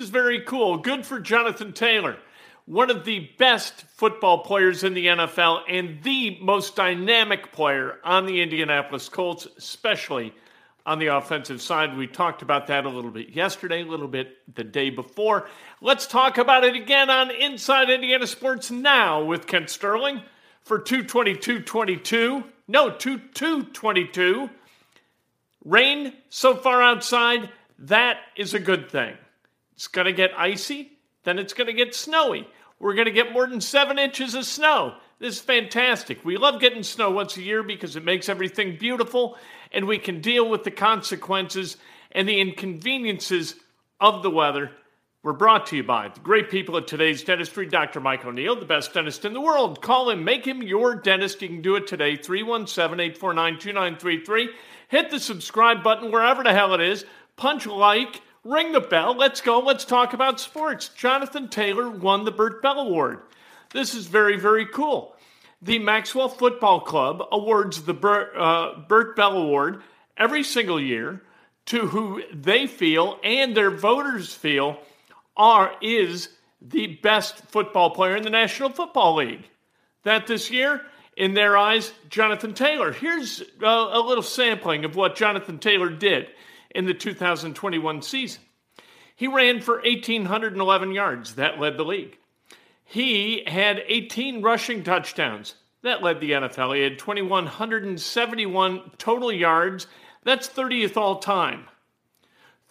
This is very cool. Good for Jonathan Taylor, one of the best football players in the NFL and the most dynamic player on the Indianapolis Colts, especially on the offensive side. We talked about that a little bit yesterday, a little bit the day before. Let's talk about it again on Inside Indiana Sports Now with Kent Sterling for 222.22. No, 2222. Rain so far outside, that is a good thing. It's going to get icy, then it's going to get snowy. We're going to get more than seven inches of snow. This is fantastic. We love getting snow once a year because it makes everything beautiful and we can deal with the consequences and the inconveniences of the weather. We're brought to you by the great people at today's dentistry, Dr. Mike O'Neill, the best dentist in the world. Call him, make him your dentist. You can do it today, 317 849 2933. Hit the subscribe button wherever the hell it is. Punch like, ring the bell. Let's go. Let's talk about sports. Jonathan Taylor won the Bert Bell Award. This is very, very cool. The Maxwell Football Club awards the Bert, uh, Bell Award every single year to who they feel and their voters feel are is the best football player in the National Football League. That this year, in their eyes, Jonathan Taylor. Here's a, a little sampling of what Jonathan Taylor did in the 2021 season. He ran for 1,811 yards. That led the league. He had 18 rushing touchdowns. That led the NFL. He had 2,171 total yards. That's 30th all time.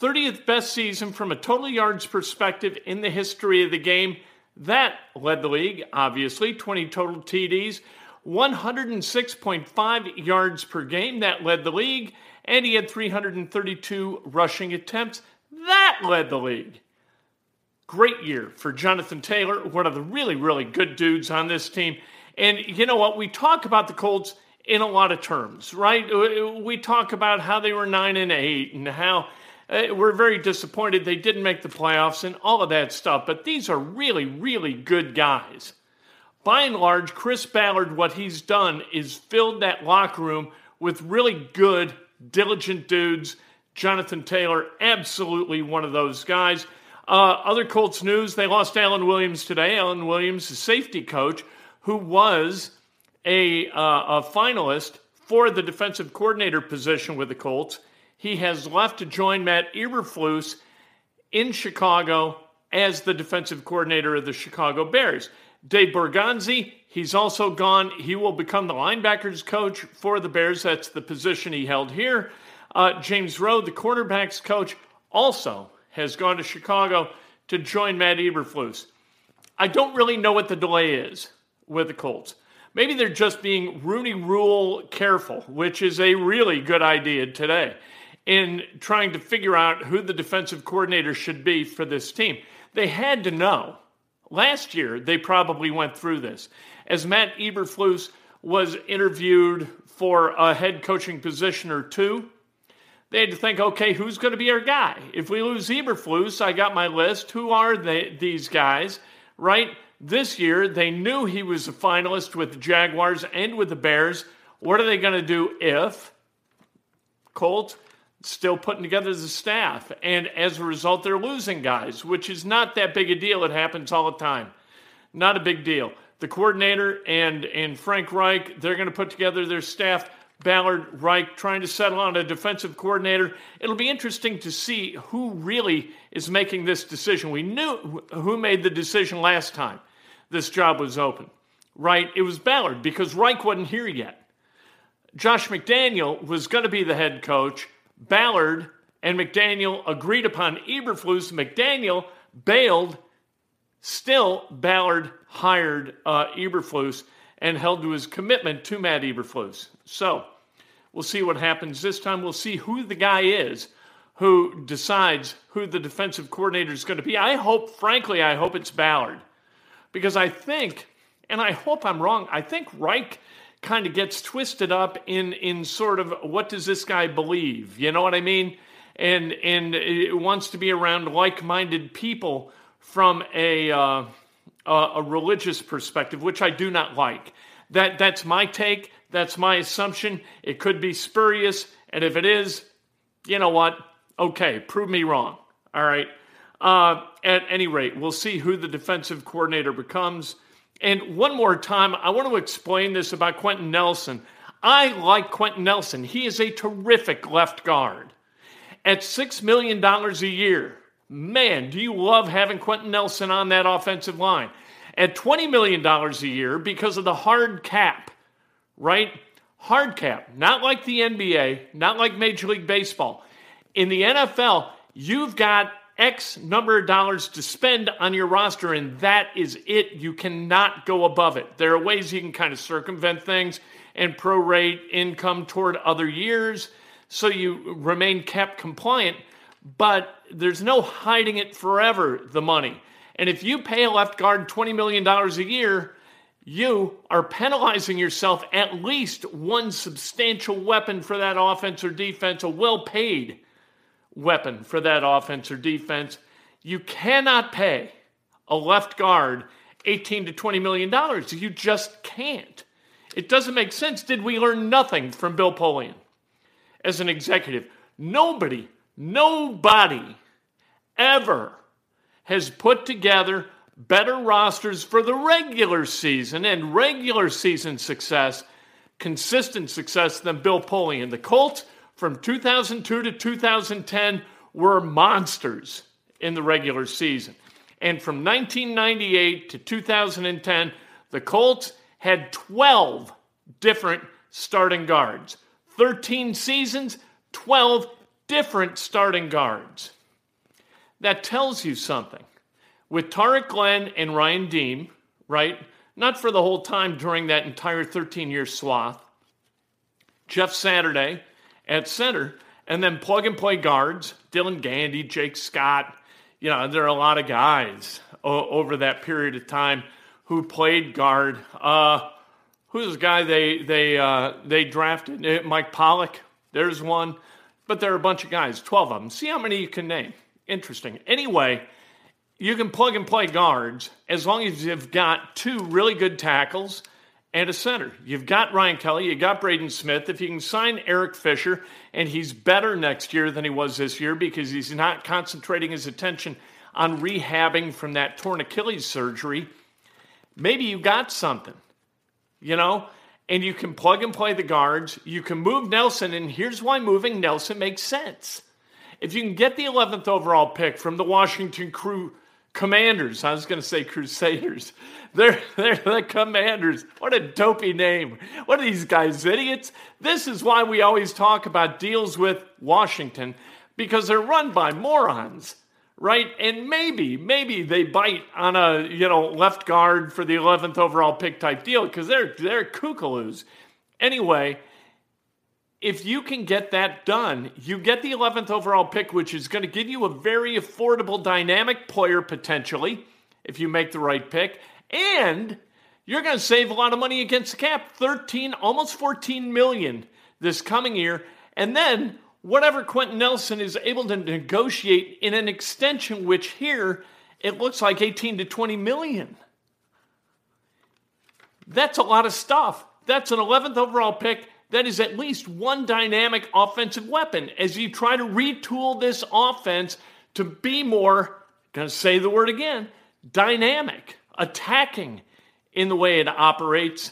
30th best season from a total yards perspective in the history of the game. That led the league, obviously. 20 total TDs, 106.5 yards per game. That led the league. And he had 332 rushing attempts. That led the league. Great year for Jonathan Taylor, one of the really, really good dudes on this team. And you know what? We talk about the Colts in a lot of terms, right? We talk about how they were 9 and 8 and how uh, we're very disappointed they didn't make the playoffs and all of that stuff. But these are really, really good guys. By and large, Chris Ballard, what he's done is filled that locker room with really good, diligent dudes. Jonathan Taylor, absolutely one of those guys. Uh, other Colts news they lost Alan Williams today. Alan Williams, the safety coach, who was a, uh, a finalist for the defensive coordinator position with the Colts. He has left to join Matt Eberflus in Chicago as the defensive coordinator of the Chicago Bears. Dave Borgonzi, he's also gone. He will become the linebackers coach for the Bears. That's the position he held here. Uh, James Rowe, the quarterbacks coach, also has gone to Chicago to join Matt Eberflus. I don't really know what the delay is with the Colts. Maybe they're just being Rooney Rule careful, which is a really good idea today in trying to figure out who the defensive coordinator should be for this team. They had to know. Last year, they probably went through this. As Matt Eberflus was interviewed for a head coaching position or two, they had to think, okay, who's going to be our guy? If we lose Eberflus, I got my list. Who are they, these guys? right? This year, they knew he was a finalist with the Jaguars and with the Bears. What are they going to do if Colt still putting together the staff? And as a result, they're losing guys, which is not that big a deal. It happens all the time. Not a big deal. The coordinator and, and Frank Reich, they're going to put together their staff. Ballard, Reich trying to settle on a defensive coordinator. It'll be interesting to see who really is making this decision. We knew who made the decision last time this job was open, right? It was Ballard because Reich wasn't here yet. Josh McDaniel was going to be the head coach. Ballard and McDaniel agreed upon Eberflus. McDaniel bailed. Still, Ballard hired uh, Eberflus and held to his commitment to Matt Eberflus. So, we'll see what happens this time. We'll see who the guy is who decides who the defensive coordinator is going to be. I hope, frankly, I hope it's Ballard because I think, and I hope I'm wrong, I think Reich kind of gets twisted up in in sort of what does this guy believe? You know what I mean? And and it wants to be around like-minded people from a uh, a religious perspective, which I do not like. That that's my take. That's my assumption. It could be spurious, and if it is, you know what? Okay, prove me wrong. All right. Uh, at any rate, we'll see who the defensive coordinator becomes. And one more time, I want to explain this about Quenton Nelson. I like Quenton Nelson. He is a terrific left guard. At $6 million a year, man, do you love having Quenton Nelson on that offensive line? At $20 million a year, because of the hard cap, right? Hard cap, not like the NBA, not like Major League Baseball. In the NFL, you've got X number of dollars to spend on your roster, and that is it. You cannot go above it. There are ways you can kind of circumvent things and prorate income toward other years so you remain cap compliant, but there's no hiding it forever, the money. And if you pay a left guard $20 million a year, you are penalizing yourself at least one substantial weapon for that offense or defense, a well paid weapon for that offense or defense. You cannot pay a left guard 18 to 20 million dollars. You just can't. It doesn't make sense. Did we learn nothing from Bill Polian as an executive? Nobody, nobody ever has put together better rosters for the regular season and regular season success, consistent success than Bill Polian. The Colts from 2002 to 2010 were monsters in the regular season. And from 1998 to 2010, the Colts had 12 different starting guards. 13 seasons, 12 different starting guards. That tells you something. With Tarik Glenn and Ryan Diem, right? Not for the whole time during that entire 13 year swath. Jeff Saturday, at center, and then plug and play guards, Dylan Gandy, Jake Scott. You know, there are a lot of guys o- over that period of time who played guard. Uh, who's the guy they they uh, they drafted? Uh, Mike Pollak. There's one, but there are a bunch of guys, twelve of them. See how many you can name. Interesting. Anyway, you can plug and play guards as long as you've got two really good tackles and a center. You've got Ryan Kelly, you got Braden Smith. If you can sign Eric Fisher, and he's better next year than he was this year because he's not concentrating his attention on rehabbing from that torn Achilles surgery, maybe you got something, you know? And you can plug and play the guards. You can move Nelson, and here's why moving Nelson makes sense. If you can get the 11th overall pick from the Washington Crew Commanders. I was going to say Crusaders. They're, they're the Commanders. What a dopey name. What are these guys, idiots? This is why we always talk about deals with Washington because they're run by morons, right? And maybe, maybe they bite on a, you know, left guard for the 11th overall pick type deal because they're, they're kookaloos. Anyway, if you can get that done, you get the 11th overall pick, which is going to give you a very affordable, dynamic player potentially if you make the right pick. And you're going to save a lot of money against the cap 13, almost 14 million this coming year. And then whatever Quenton Nelson is able to negotiate in an extension, which here it looks like 18 to 20 million. That's a lot of stuff. That's an 11th overall pick. That is at least one dynamic offensive weapon as you try to retool this offense to be more, to say the word again, dynamic, attacking in the way it operates.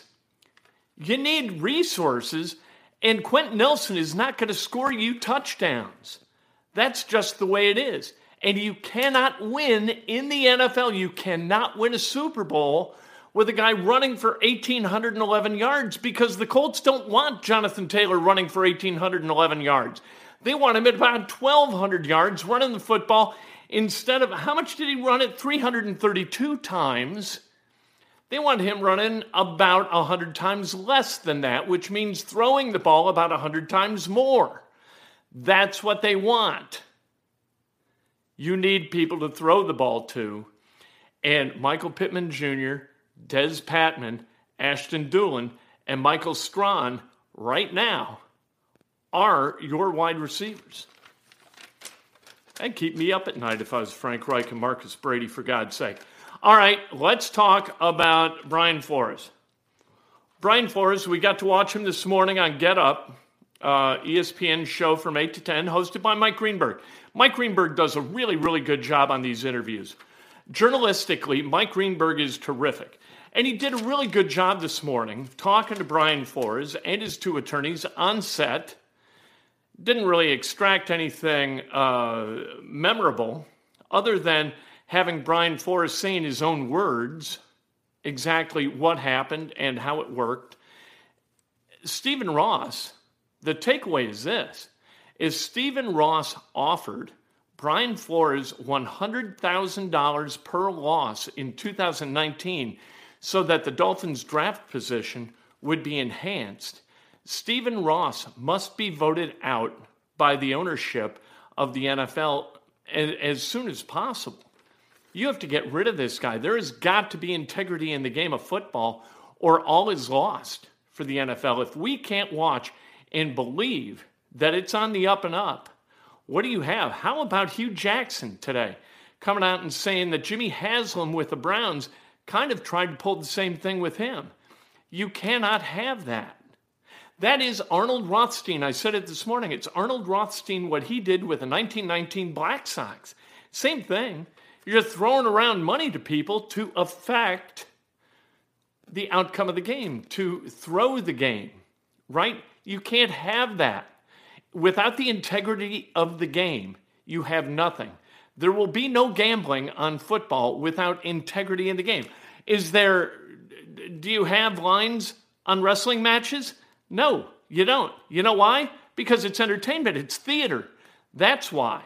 You need resources, and Quenton Nelson is not going to score you touchdowns. That's just the way it is. And you cannot win in the NFL. You cannot win a Super Bowl with a guy running for 1,811 yards because the Colts don't want Jonathan Taylor running for 1,811 yards. They want him at about 1,200 yards running the football instead of how much did he run it? 332 times. They want him running about 100 times less than that, which means throwing the ball about 100 times more. That's what they want. You need people to throw the ball to. And Michael Pittman Jr., Dez Patmon, Ashton Dulin, and Michael Strachan right now are your wide receivers. And keep me up at night if I was Frank Reich and Marcus Brady, for God's sake. All right, let's talk about Brian Flores. Brian Flores, we got to watch him this morning on Get Up, uh, ESPN show from 8 to 10, hosted by Mike Greenberg. Mike Greenberg does a really, really good job on these interviews. Journalistically, Mike Greenberg is terrific. And he did a really good job this morning talking to Brian Flores and his two attorneys on set. Didn't really extract anything uh, memorable other than having Brian Flores say in his own words exactly what happened and how it worked. Stephen Ross, the takeaway is this is Stephen Ross offered Brian Flores $100,000 per loss in 2019 so that the Dolphins' draft position would be enhanced, Stephen Ross must be voted out by the ownership of the NFL as soon as possible. You have to get rid of this guy. There has got to be integrity in the game of football, or all is lost for the NFL. If we can't watch and believe that it's on the up and up, what do you have? How about Hue Jackson today coming out and saying that Jimmy Haslam with the Browns kind of tried to pull the same thing with him. You cannot have that. That is Arnold Rothstein. I said it this morning. It's Arnold Rothstein, what he did with the 1919 Black Sox. Same thing. You're throwing around money to people to affect the outcome of the game, to throw the game, right? You can't have that. Without the integrity of the game, you have nothing. There will be no gambling on football without integrity in the game. Is there, do you have lines on wrestling matches? No, you don't. You know why? Because it's entertainment, it's theater. That's why.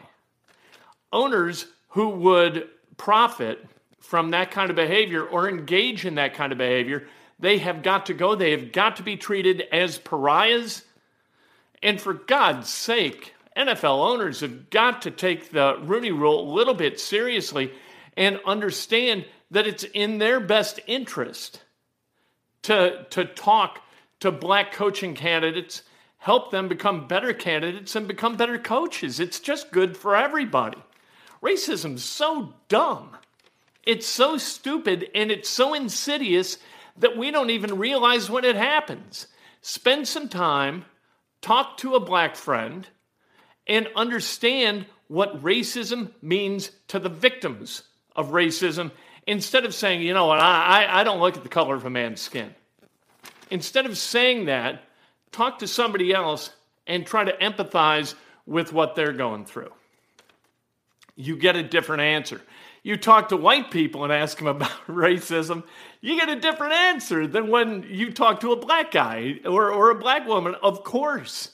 Owners who would profit from that kind of behavior or engage in that kind of behavior, they have got to go. They have got to be treated as pariahs. And for God's sake, NFL owners have got to take the Rooney rule a little bit seriously and understand that it's in their best interest to, to talk to black coaching candidates, help them become better candidates and become better coaches. It's just good for everybody. Racism's so dumb. It's so stupid and it's so insidious that we don't even realize when it happens. Spend some time, talk to a black friend, and understand what racism means to the victims of racism instead of saying, you know what, I, I don't look at the color of a man's skin. Instead of saying that, talk to somebody else and try to empathize with what they're going through. You get a different answer. You talk to white people and ask them about racism, you get a different answer than when you talk to a black guy or, or a black woman, of course.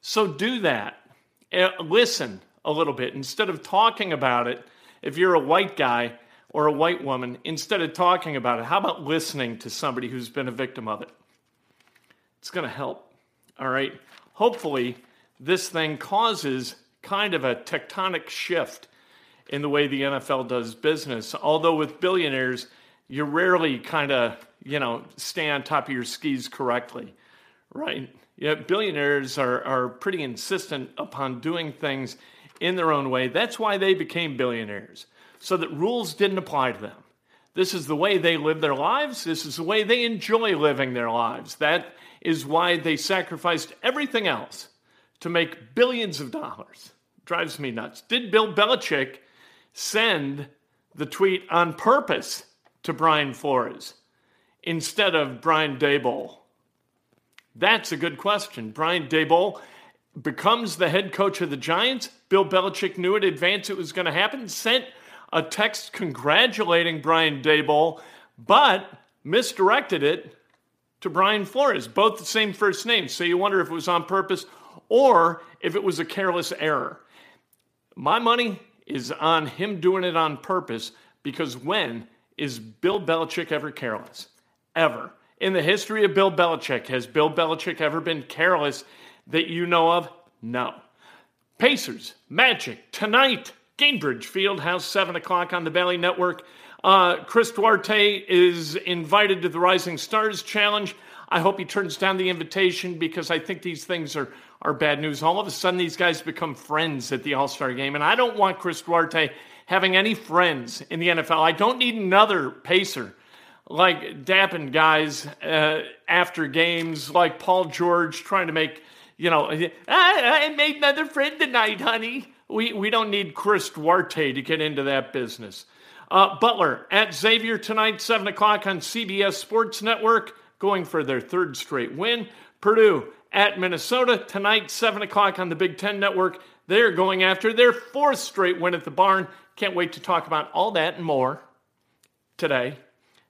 So do that. Uh, listen a little bit instead of talking about it. If you're a white guy or a white woman, instead of talking about it, how about listening to somebody who's been a victim of it? It's going to help. All right. Hopefully, this thing causes kind of a tectonic shift in the way the NFL does business. Although with billionaires, you rarely kind of, you know, stay on top of your skis correctly, right? Yeah, billionaires are, are pretty insistent upon doing things in their own way. That's why they became billionaires, so that rules didn't apply to them. This is the way they live their lives. This is the way they enjoy living their lives. That is why they sacrificed everything else to make billions of dollars. Drives me nuts. Did Bill Belichick send the tweet on purpose to Brian Flores instead of Brian Daboll? That's a good question. Brian Daboll becomes the head coach of the Giants. Bill Belichick knew in advance it was going to happen, sent a text congratulating Brian Daboll, but misdirected it to Brian Flores, both the same first name. So you wonder if it was on purpose or if it was a careless error. My money is on him doing it on purpose because when is Bill Belichick ever careless? Ever. In the history of Bill Belichick, has Bill Belichick ever been careless that you know of? No. Pacers, Magic, tonight, Gainbridge Fieldhouse, 7 o'clock on the Bally Network. Uh, Chris Duarte is invited to the Rising Stars Challenge. I hope he turns down the invitation because I think these things are, are bad news. All of a sudden, these guys become friends at the All Star game, and I don't want Chris Duarte having any friends in the NFL. I don't need another Pacer like dapping guys uh, after games, like Paul George trying to make, you know, I, I made another friend tonight, honey. We, we don't need Chris Duarte to get into that business. Uh, Butler at Xavier tonight, 7 o'clock on CBS Sports Network, going for their third straight win. Purdue at Minnesota tonight, 7 o'clock on the Big Ten Network. They're going after their fourth straight win at the barn. Can't wait to talk about all that and more today.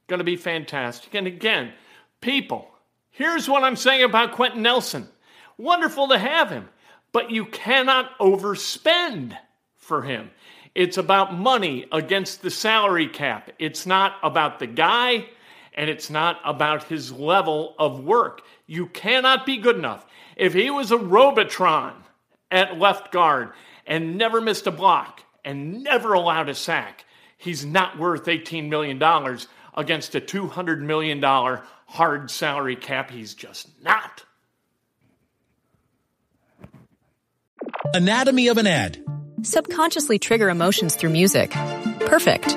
Going to be fantastic. And again, people, here's what I'm saying about Quenton Nelson. Wonderful to have him, but you cannot overspend for him. It's about money against the salary cap. It's not about the guy and it's not about his level of work. You cannot be good enough. If he was a Robotron at left guard and never missed a block and never allowed a sack, he's not worth $18 million against a $200 million hard salary cap. He's just not. Anatomy of an ad. Subconsciously trigger emotions through music. Perfect.